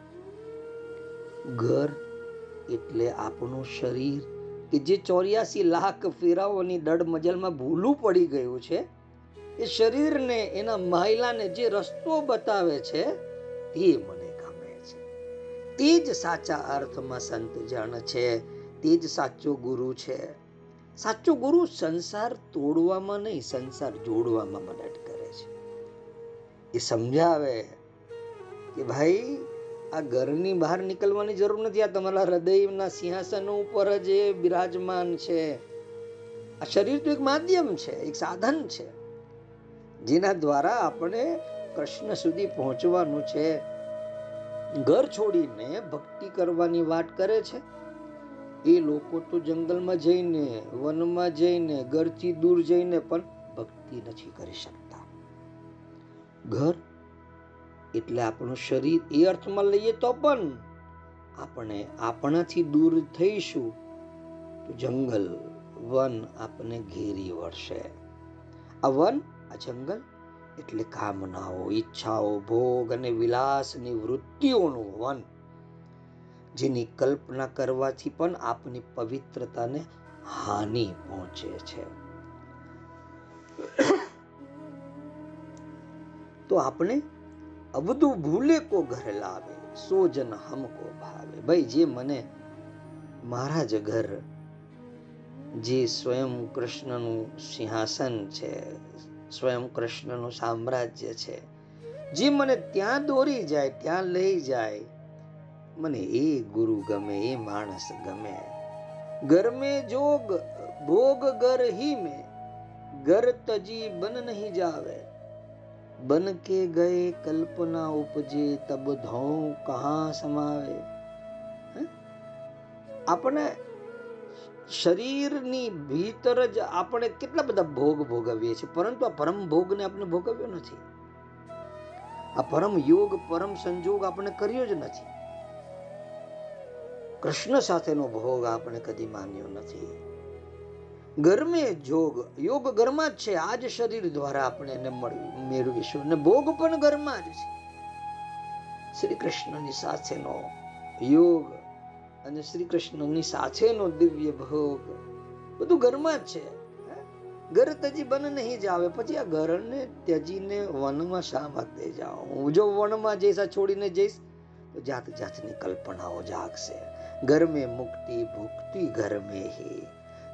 ઘર એટલે આપણું શરીર કે જે ચોર્યાસી લાખ ફેરાઓની દડ મજલમાં ભૂલું પડી ગયું છે, એ શરીરને, એના મહિલાને જે રસ્તો બતાવે છે તે મને ગમે છે. તે જ સાચા અર્થમાં સંત જણ છે, તે જ સાચો ગુરુ છે. સાચો ગુરુ સંસાર તોડવામાં નહીં, સંસાર જોડવામાં મદદ કરે છે. એ સમજાવે કે ભાઈ આ ઘરની બહાર નીકળવાની જરૂર નથી. આ તમારા હૃદયના સિંહાસન ઉપર જ એ બિરાજમાન છે. આ શરીર તો એક માધ્યમ છે, એક સાધન છે, જેના દ્વારા આપણે કૃષ્ણ સુધી પહોંચવાનું છે. ઘર છોડીને ભક્તિ કરવાની વાત કરે છે. એ લોકો તો જંગલમાં જઈને, વનમાં જઈને, ઘરથી દૂર જઈને પણ ભક્તિ નથી કરી શકતા. ઘર એટલે આપણું શરીર એ અર્થમાં લઈએ તો પણ આપણે આપણાથી દૂર થઈશું. તો જંગલ, વન આપણને ઘેરી વળશે. આ વન, આ જંગલ એટલે કામનાઓ, ઈચ્છાઓ, ભોગ અને વિલાસની વૃત્તિઓનું વન, જેની કલ્પના કરવાથી પણ આપની પવિત્રતાને હાનિ પહોંચે છે. તો આપણે અવધું ભૂલે કો ઘર લાવે સોજન હમકો ભાવે. ભાઈ, જે મને મારા જ ઘર, જે સ્વયં કૃષ્ણનું સિંહાસન છે, સ્વયં કૃષ્ણનું સામ્રાજ્ય છે, જે મને ત્યાં દોરી જાય, ત્યાં લઈ જાય, મને એ ગુરુ ગમે, એ માણસ ગમે. ઘર મેં જોગ, ભોગ ગર હી મેં, ઘર તજી બન નહીં જાવે. બન કે ગયે કલ્પના ઉપજે તબ ધૌ કહા સમાવે. આપણે શરીરની ભીતર જ આપણે કેટલા બધા ભોગ ભોગવીએ છીએ, પરંતુ આ પરમ ભોગને આપણે ભોગવ્યો નથી. આ પરમ યોગ, પરમ સંજોગ આપણે કર્યો જ નથી. કૃષ્ણ સાથેનો ભોગ આપણે કદી માન્યો નથી. ગરમે જોગ. યોગ ગરમા જ છે. આ જ શરીર દ્વારા આપણે એને મેળવીશું અને ભોગ પણ ગરમા જ છે. શ્રી કૃષ્ણની સાથેનો યોગ અને શ્રી કૃષ્ણની સાથેનો દિવ્ય ભોગ બધું ઘરમાં જ છે. ઘર તજી બન નહીં જાવે. પછી આ ઘરને ત્યજીને વનમાં શા માટે જાઓ? હું જો વનમાં જઈશ, આ છોડીને જઈશ, તો જાત જાતની કલ્પનાઓ જાગશે. ઘર મુક્તિ ભુક્તિ ઘરમે હી.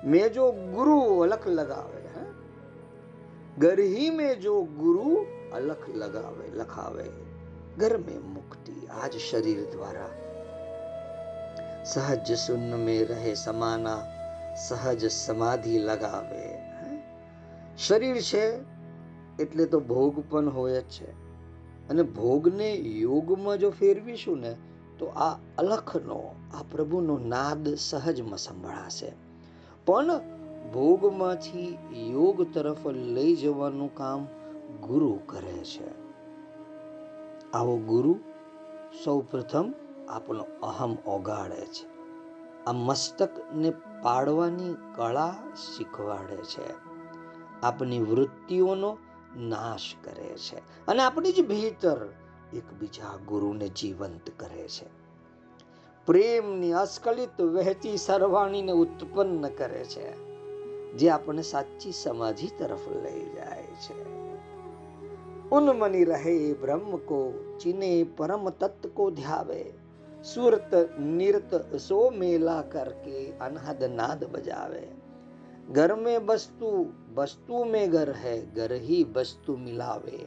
મેં જો ગુરુ અલખ લગાવે ગરહી મેં જો ગુરુ અલખ લગાવે, લખાવે, ઘર મેં મુક્તિ આજ શરીર દ્વારા. સહજ શૂન્ય મેં રહે સમાના, સહજ સમાધિ લગાવે શરીર છે એટલે તો ભોગ પણ હોય જ છે. અને ભોગને યોગમાં જો ફેરવીશું ને, તો આ અલખનો, આ પ્રભુનો નાદ સહજમાં સંભળાશે. પણ ભોગમાંથી યોગ તરફ લઈ જવાનું કામ ગુરુ કરે છે. આવો ગુરુ સૌ પ્રથમ આપણો અહમ ઓગાળે છે. આ મસ્તકને પાડવાની કળા શીખવાડે છે. આપણી વૃત્તિઓનો નાશ કરે છે. અને આપણી જ ભીતર એકબીજા ગુરુને જીવંત કરે છે. પ્રેમની અસ્ખલિત વહેતી સરવાણીને ઉત્પન્ન કરે છે, જે આપણે સાચી સમાધિ તરફ લઈ જાય છે. ઉન્મની રહે બ્રહ્મ કો, ચિને પરમ તત્વ કો ધ્યાવે. સુરત નિરત સો મેલા કરકે અનહદ નાદ બજાવે. ઘર મે વસ્તુ વસ્તુ મેં ઘર હૈ, ઘર હી વસ્તુ મિલાવે.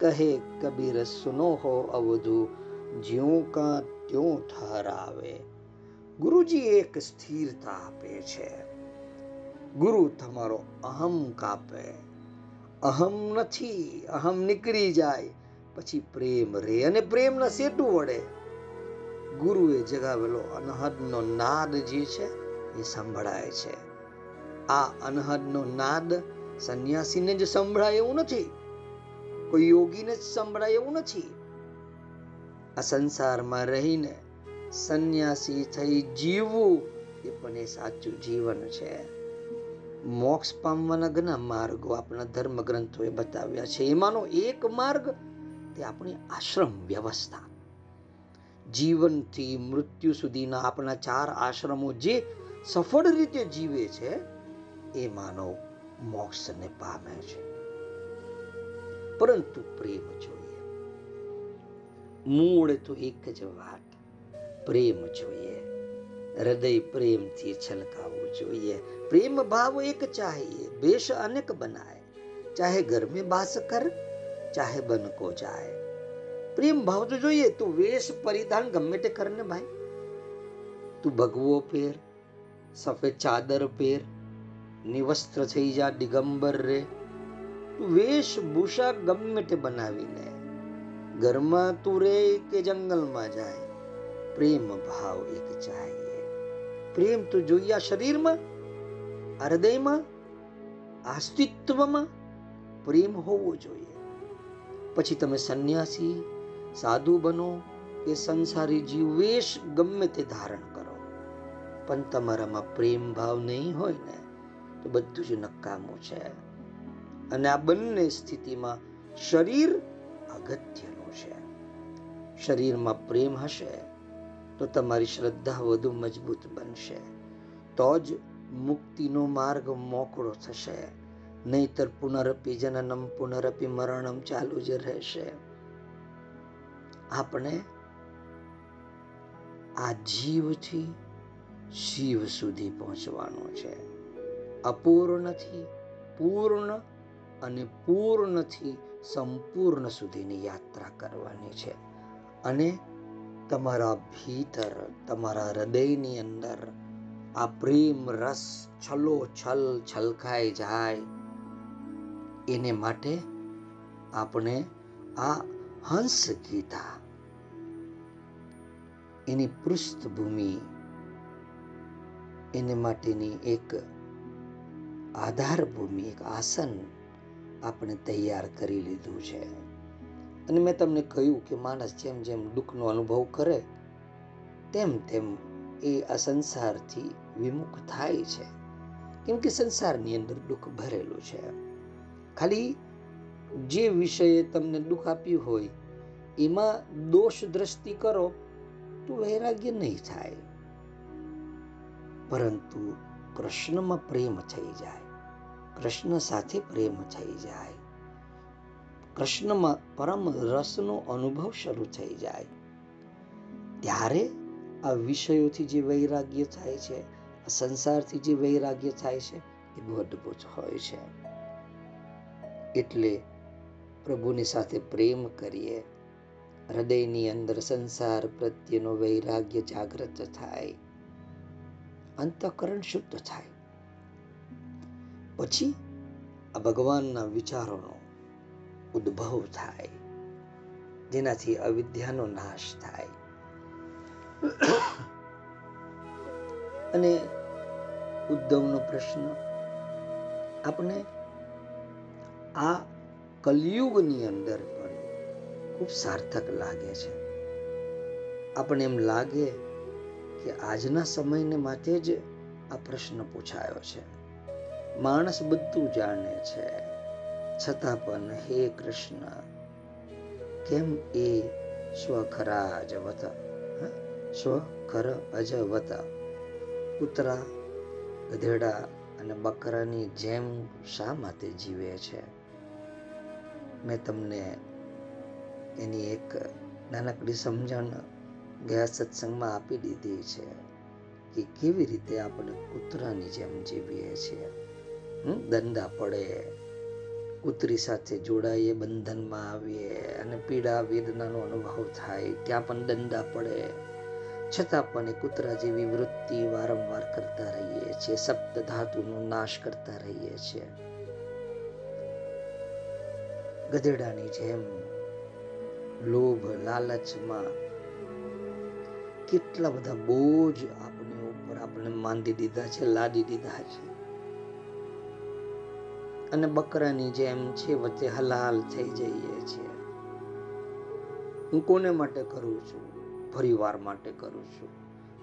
કહે કબીર, સુનો હો અવધુ, જ્યું કા ત્યું ઠહરાવે ગુરુજી એક સ્થિરતા આપે છે ગુરુ તમારો અહમ કાપે અહમ નથી અહમ નીકળી જાય પછી પ્રેમ રે અને પ્રેમના સેતુ વડે ગુરુએ જગાવેલો અનહદનો નાદ જે છે એ સંભળાય છે આ અનહદનો નાદ સંન્યાસીને જ સંભળાય એવું નથી કોઈ યોગીને જ સંભળાય એવું નથી આ સંસારમાં રહીને સંન્યાસી થઈ જીવવું એ પણ એ સાચું જીવન છે. મોક્ષ પામવાના ઘણા માર્ગો આપણા ધર્મ ગ્રંથોએ બતાવ્યા છે. એમાંનો એક માર્ગ તે આપણી આશ્રમ વ્યવસ્થા. જીવનથી મૃત્યુ સુધીના આપણા ચાર આશ્રમો જે સફળ રીતે જીવે છે, એ માનવ મોક્ષને પામે છે. પરંતુ પ્રેમ જોઈએ મૂળ તો એક જ વાત. પ્રેમ જોઈએ. હૃદય પ્રેમથી છલકાવું જોઈએ. પ્રેમ ભાવ એક ચાહીએ બેશ અનેક બનાય. ચાહે ઘર બાસ કર, ચાહે બનકો જાય. પ્રેમ ભાવ તો જોઈએ, તું વેશ પરિધાન ગમે તે કર ને ભાઈ. તું ભગવો પહેર સફેદ ચાદર પહેર નિવસ્ત્ર થઈ જા દિગંબર રે. તું વેશભૂષા ગમે તે બનાવીને ઘરમાં તું રે કે જંગલમાં જાય? પ્રેમ ભાવ એક ચાહીએ. પ્રેમ તો જોઈએ શરીરમાં? હૃદયમાં? અસ્તિત્વમાં? પ્રેમ હોવો જોઈએ. પછી તમે સંન્યાસી, સાધુ બનો કે સંસારી જીવ વેશ ગમે તે ધારણ કરો. પણ તમારામાં પ્રેમ ભાવ નહીં હોય ને, તો બધું જ નકામું છે. અને આ બંને સ્થિતિમાં શરીર અગત્યનું છે શરીરમાં પ્રેમ હશે તો તમારી શ્રદ્ધા વધુ મજબૂત બનશે. તો જ મુક્તિનો માર્ગ મોકળો થશે. નહીતર પુનરપી જનનમ પુનરપી મરણમ ચાલુ જ રહેશે. આપણે આ જીવથી શિવ સુધી પહોંચવાનું છે. અપૂર્ણથી પૂર્ણ અને પૂર્ણથી સંપૂર્ણ સુધીની યાત્રા કરવાની છે. અને તમારા ભીતર, તમારા હૃદયની અંદર આ પ્રેમ રસ છલો છલ છલકાઈ જાય. એને માટે આપણે આ હંસ ગીતા, એની પૃષ્ઠભૂમિ, એને માટેની એક આધાર ભૂમિ એક આસન આપણે તૈયાર કરી લીધું છે. અને મેં તમને કહ્યું કે માણસ જેમ જેમ દુઃખનો અનુભવ કરે, તેમ તેમ એ આ સંસારથી વિમુખ થાય છે. કેમ કે સંસારની અંદર દુઃખ ભરેલું છે. ખાલી જે વિષયે તમને દુઃખ આપ્યું હોય, એમાં દોષ દ્રષ્ટિ કરો તો વૈરાગ્ય નહીં થાય. પરંતુ કૃષ્ણમાં પ્રેમ થઈ જાય. કૃષ્ણ સાથે પ્રેમ થઈ જાય. કૃષ્ણમાં પરમ રસનો અનુભવ શરૂ થઈ જાય. ત્યારે આ વિષયોથી જે વૈરાગ્ય થાય છે, આ સંસારથી જે વૈરાગ્ય થાય છે, એ બહુ અદ્ભુત હોય છે. એટલે પ્રભુની સાથે પ્રેમ કરીએ. હૃદયની અંદર સંસાર પ્રત્યેનો વૈરાગ્ય જાગૃત થાય. અંતઃકરણ શુદ્ધ થાય. પછી આ ભગવાનના વિચારોનો ઉદ્ભવ થાય. જેનાથી અવિદ્યાનો નાશ થાય. અને ઉદ્ધવનો પ્રશ્ન, આપણે આ કલયુગની અંદર પણ ખૂબ સાર્થક લાગે છે. આપણે એમ લાગે કે આજના સમયને માટે જ આ પ્રશ્ન પૂછાયો છે. માણસ બધું જાણે છે. છતાં પણ હે કૃષ્ણ, કેમ એ સ્વખરા અજવતા સ્વખર અજવત કૂતરા, ગધેડા અને બકરાની જેમ શા માટે જીવે છે? મેં તમને એની એક નાનકડી સમજણ ગયા સત્સંગમાં આપી દીધી છે કે કેવી રીતે આપણે કૂતરાની જેમ જીવીએ છીએ. દંડા પડે કૂતરી સાથે જોડાઈએ, બંધનમાં આવીએ અને પીડા, વેદનાનો અનુભવ થાય. ત્યાં પણ દંડા પડે. છતાં પણ એ કૂતરા જેવી વૃત્તિ વારંવાર કરતા રહીએ છીએ. સપ્ત ધાતુનો નાશ કરતા રહીએ છીએ. ગધેડાની જેમ લોભ, લાલચમાં કેટલા બધા બોજ આપણે ઉપર આપણે માંદી દીધા છે, લાદી દીધા છે. અને બકરાની જેમ છે વચ્ચે હલાલ થઈ જઈએ છીએ. હું કોને માટે કરું છું? પરિવાર માટે કરું છું.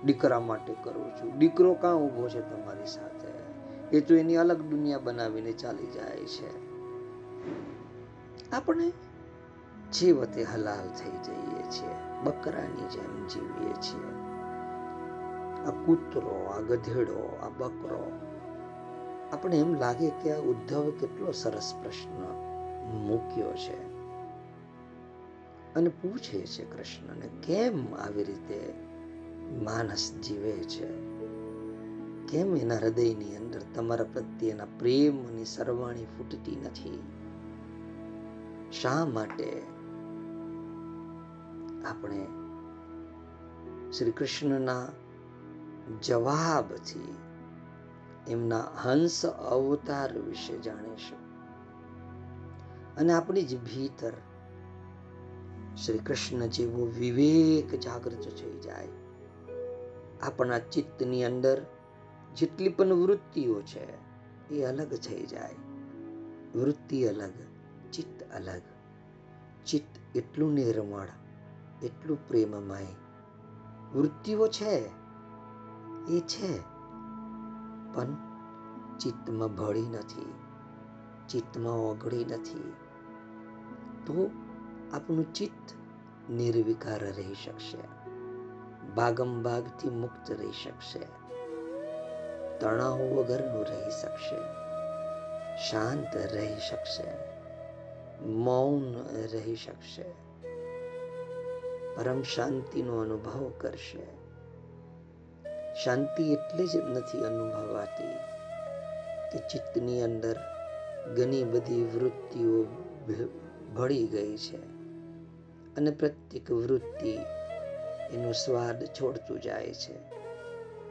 દીકરા માટે કરું છું. દીકરો કાં ઊભો છે તમારી સાથે? એ તો એની અલગ દુનિયા બનાવીને ચાલી જાય છે. આપણે જીવતે હલાલ થઈ જઈએ છીએ, બકરાની જેમ જીવીએ છીએ. આ કૂતરો, આ ગધેડો, આ બકરો આપણે એમ લાગે કે આ ઉદ્ધવ કેટલો સરસ પ્રશ્ન મૂક્યો છે. અને પૂછે છે કૃષ્ણને, કેમ આવી રીતે માનસ જીવે છે? કેમ એના હૃદયની અંદર તમારા પ્રત્યેના પ્રેમની સરવાણી ફૂટતી નથી? શા માટે આપણે શ્રી કૃષ્ણના જવાબથી એમના હંસ અવતાર વિશે જાણીશું અને આપણી જ ભીતર શ્રી કૃષ્ણ જેવો વિવેક જાગૃત થઈ જાય. આપણા ચિત્તની અંદર જેટલી પણ વૃત્તિઓ છે એ અલગ થઈ જાય. વૃત્તિ અલગ, ચિત્ત અલગ. ચિત્ત એટલું નિર્મળ, એટલું પ્રેમમય. વૃત્તિઓ છે, એ છે. પણ ચિત્તમાં ભળી નથી, ચિત્તમાં ઓગળી નથી. તો આપણું ચિત્ત નિર્વિકાર રહી શકશે, ભાગમ ભાગથી મુક્ત રહી શકશે, તણાવ વગરનું રહી શકશે, શાંત રહી શકશે, મૌન રહી શકશે. પરમ શાંતિનો અનુભવ કરશે. શાંતિ એટલે જ નથી અનુભવાતી કે ચિત્તની અંદર ઘણી બધી વૃત્તિઓ ભળી ગઈ છે અને પ્રત્યેક વૃત્તિ એનો સ્વાદ છોડતું જાય છે.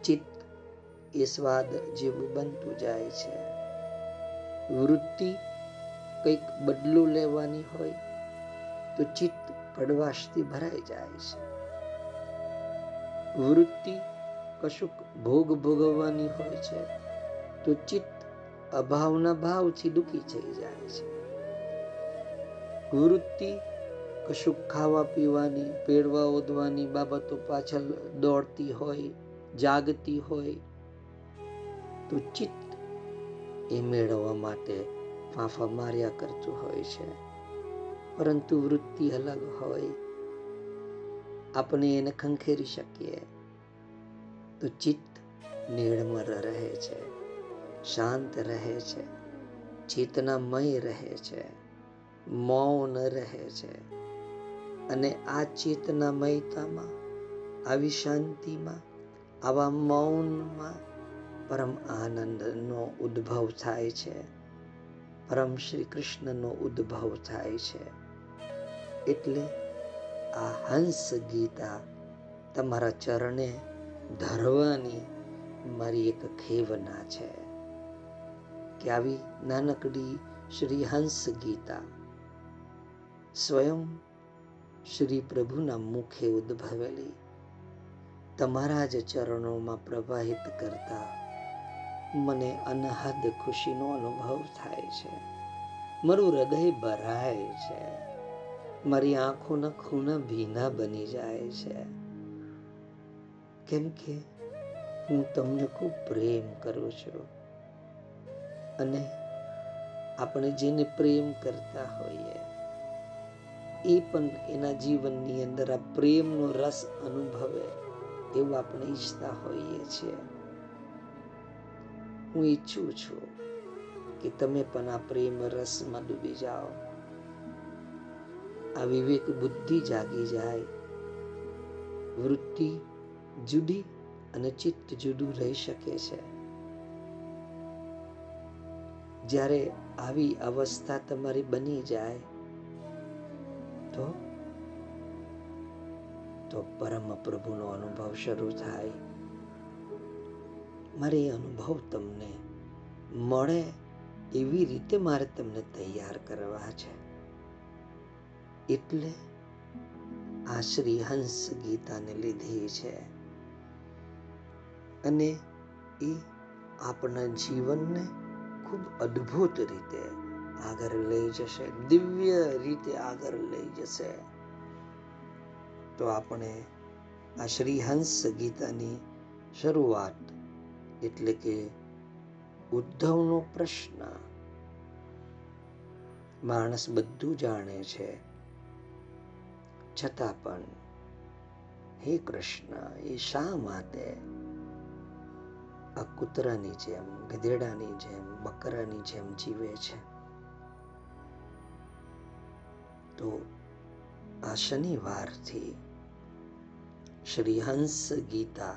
ચિત્ત એ સ્વાદ જેવું બનતું જાય છે. વૃત્તિ કંઈક બદલો લેવાની હોય તો ચિત્ત કડવાશથી ભરાઈ જાય છે. વૃત્તિ કશુંક ભોગ ભોગવવાની હોય છે, તો ચિત્ત અભાવના ભાવથી દુઃખી થઈ જાય છે. વૃત્તિ કશુંક ખાવા પીવાની પેડવા ઓદવાની બાબતો પાછળ દોડતી હોય, જાગતી હોય, તો ચિત્ત એ મેળવવા માટે ફાંફા માર્યા કરતું હોય છે. પરંતુ વૃત્તિ અલગ હોય. આપણે એને ખંખેરી શકીએ. તો ચિત્ત નિર્મળ રહે છે, શાંત રહે છે ચેતનામય રહે છે, મૌન રહે છે. અને આ ચેતનામયતામાં આવી શાંતિમાં, આવા મૌનમાં પરમ આનંદનો ઉદ્ભવ થાય છે, પરમ શ્રી કૃષ્ણનો ઉદ્ભવ થાય છે. એટલે આ હંસ ગીતા તમારા ચરણે ધરવાની મારી એક ખેવના છે. કે આવી નાનકડી શ્રી હંસ ગીતા. સ્વયં શ્રી પ્રભુના મુખે ઉદ્ભવેલી. તમારા જ ચરણોમાં પ્રવાહિત કરતા મને અનહદ ખુશીનો અનુભવ થાય છે. મારું હૃદય ભરાય છે. મારી આંખોના ખૂણા ભીના બની જાય છે. કેમ કે હું તમને ખૂબ પ્રેમ કરું છું. અને આપણે જેને પ્રેમ કરતા હોઈએ, એ પણ એના જીવનની અંદર આ પ્રેમનો રસ અનુભવે એવું આપણે ઈચ્છતા હોઈએ છીએ. હું ઈચ્છું છું કે તમે પણ આ પ્રેમ રસમાં ડૂબી જાઓ. આ વિવેક બુદ્ધિ જાગી જાય. વૃત્તિ જુદી અને ચિત્ત જુદું રહી શકે છે. જ્યારે આવી અવસ્થા તમારી બની જાય, તો તો પરમ પ્રભુનો અનુભવ શરૂ થાય. મારે એ અનુભવ તમને મળે એવી રીતે મારે તમને તૈયાર કરવા છે. એટલે આ શ્રી હંસ ગીતાને લીધી છે. અને એ આપણા જીવનને ખૂબ અદ્ભુત રીતે આગળ લઈ જશે, દિવ્ય રીતે આગળ લઈ જશે. તો આપણે આ શ્રી હંસ ગીતાની શરૂઆત એટલે કે ઉદ્ધવનો પ્રશ્ન. માણસ બધું જાણે છે. છતાં પણ હે કૃષ્ણ, એ શા માટે? કૂતરાની જેમ, ગધેડાની જેમ, બકરાની જેમ જીવે છે. તો આ શનિવારથી શ્રી હંસ ગીતા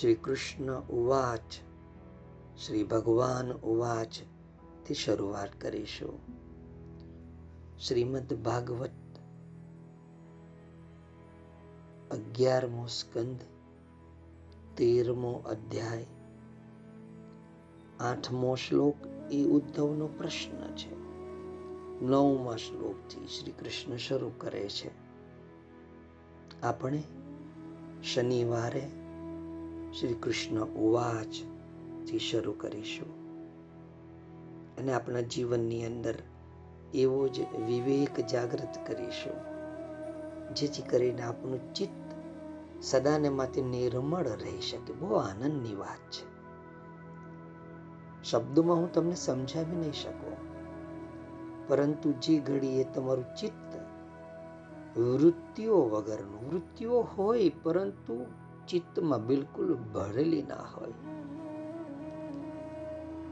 શ્રી કૃષ્ણ ઉવાચ, શ્રી ભગવાન ઉવાચથી શરૂઆત કરીશું. શ્રીમદ ભાગવત અગિયારમો સ્કંદ તેરમો અધ્યાય. આઠમો શ્લોક એ ઉદ્ધવનો પ્રશ્ન છે. નવમા શ્લોકથી શ્રી કૃષ્ણ શરૂ કરે છે. આપણે શનિવારે શ્રી કૃષ્ણ ઉવાચથી શરૂ કરીશું. અને આપણા જીવનની અંદર એવો જ વિવેક જાગૃત કરીશું, જેથી કરીને આપણું ચિત્ત સદાને માંથી નિર્મળ રહી શકે. બહુ આનંદની વાત છે. શબ્દોમાં હું તમને સમજાવી નહીં શકું. પરંતુ જે ઘડીએ તમારું ચિત્ત વૃત્તિઓ વગરનું, વૃત્તિઓ હોય પરંતુ ચિત્તમાં બિલકુલ ભરેલી ના હોય.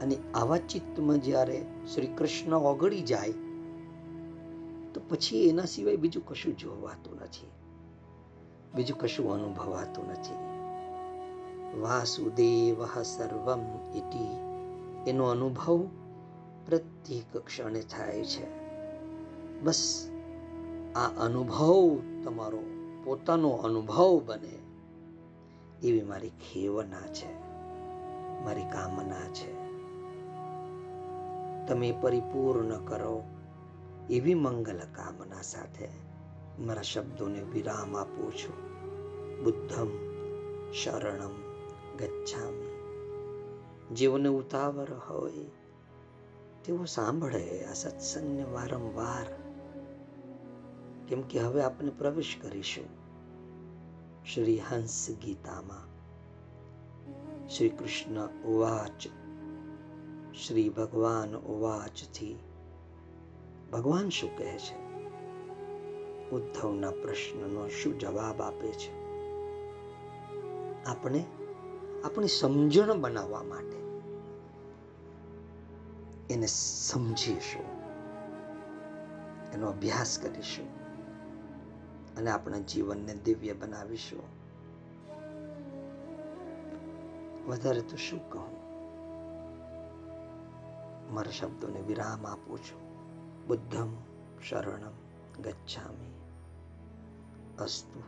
અને આવા ચિત્તમાં જ્યારે શ્રી કૃષ્ણ ઓગળી જાય, તો પછી એના સિવાય બીજું કશું જોવાતું નથી. બીજું કશું અનુભવાતું નથી. વાસુદેવ સર્વમ ઇતિ. એનો અનુભવ પ્રત્યેક ક્ષણે થાય છે. બસ, આ અનુભવ તમારો પોતાનો અનુભવ બને. એવી મારી ખેવના છે, મારી કામના છે. તમે પરિપૂર્ણ કરો એવી મંગલ કામના સાથે. મારા શબ્દોને વિરામ આપું છું. બુદ્ધમ શરણમ ગચ્છામી. જેઓને ઉતાવળ હોય તેઓ સાંભળે આ સત્સંગને વારંવાર. કેમ કે હવે આપણે પ્રવેશ કરીશું શ્રી હંસ ગીતામાં. શ્રી કૃષ્ણ ઉવાચ, શ્રી ભગવાન ઉવાચથી. ભગવાન શું કહે છે? ઉદ્ધવના પ્રશ્નનો શું જવાબ આપે છે? આપણે આપણી સમજણ બનાવવા માટે એને સમજીશું. એનો અભ્યાસ કરીશું. અને આપણા જીવનને દિવ્ય બનાવીશું. વધારે તો શું કહું? મારા શબ્દોને વિરામ આપું છું. બુદ્ધમ શરણમ ગચ્છામી. અસ્તુ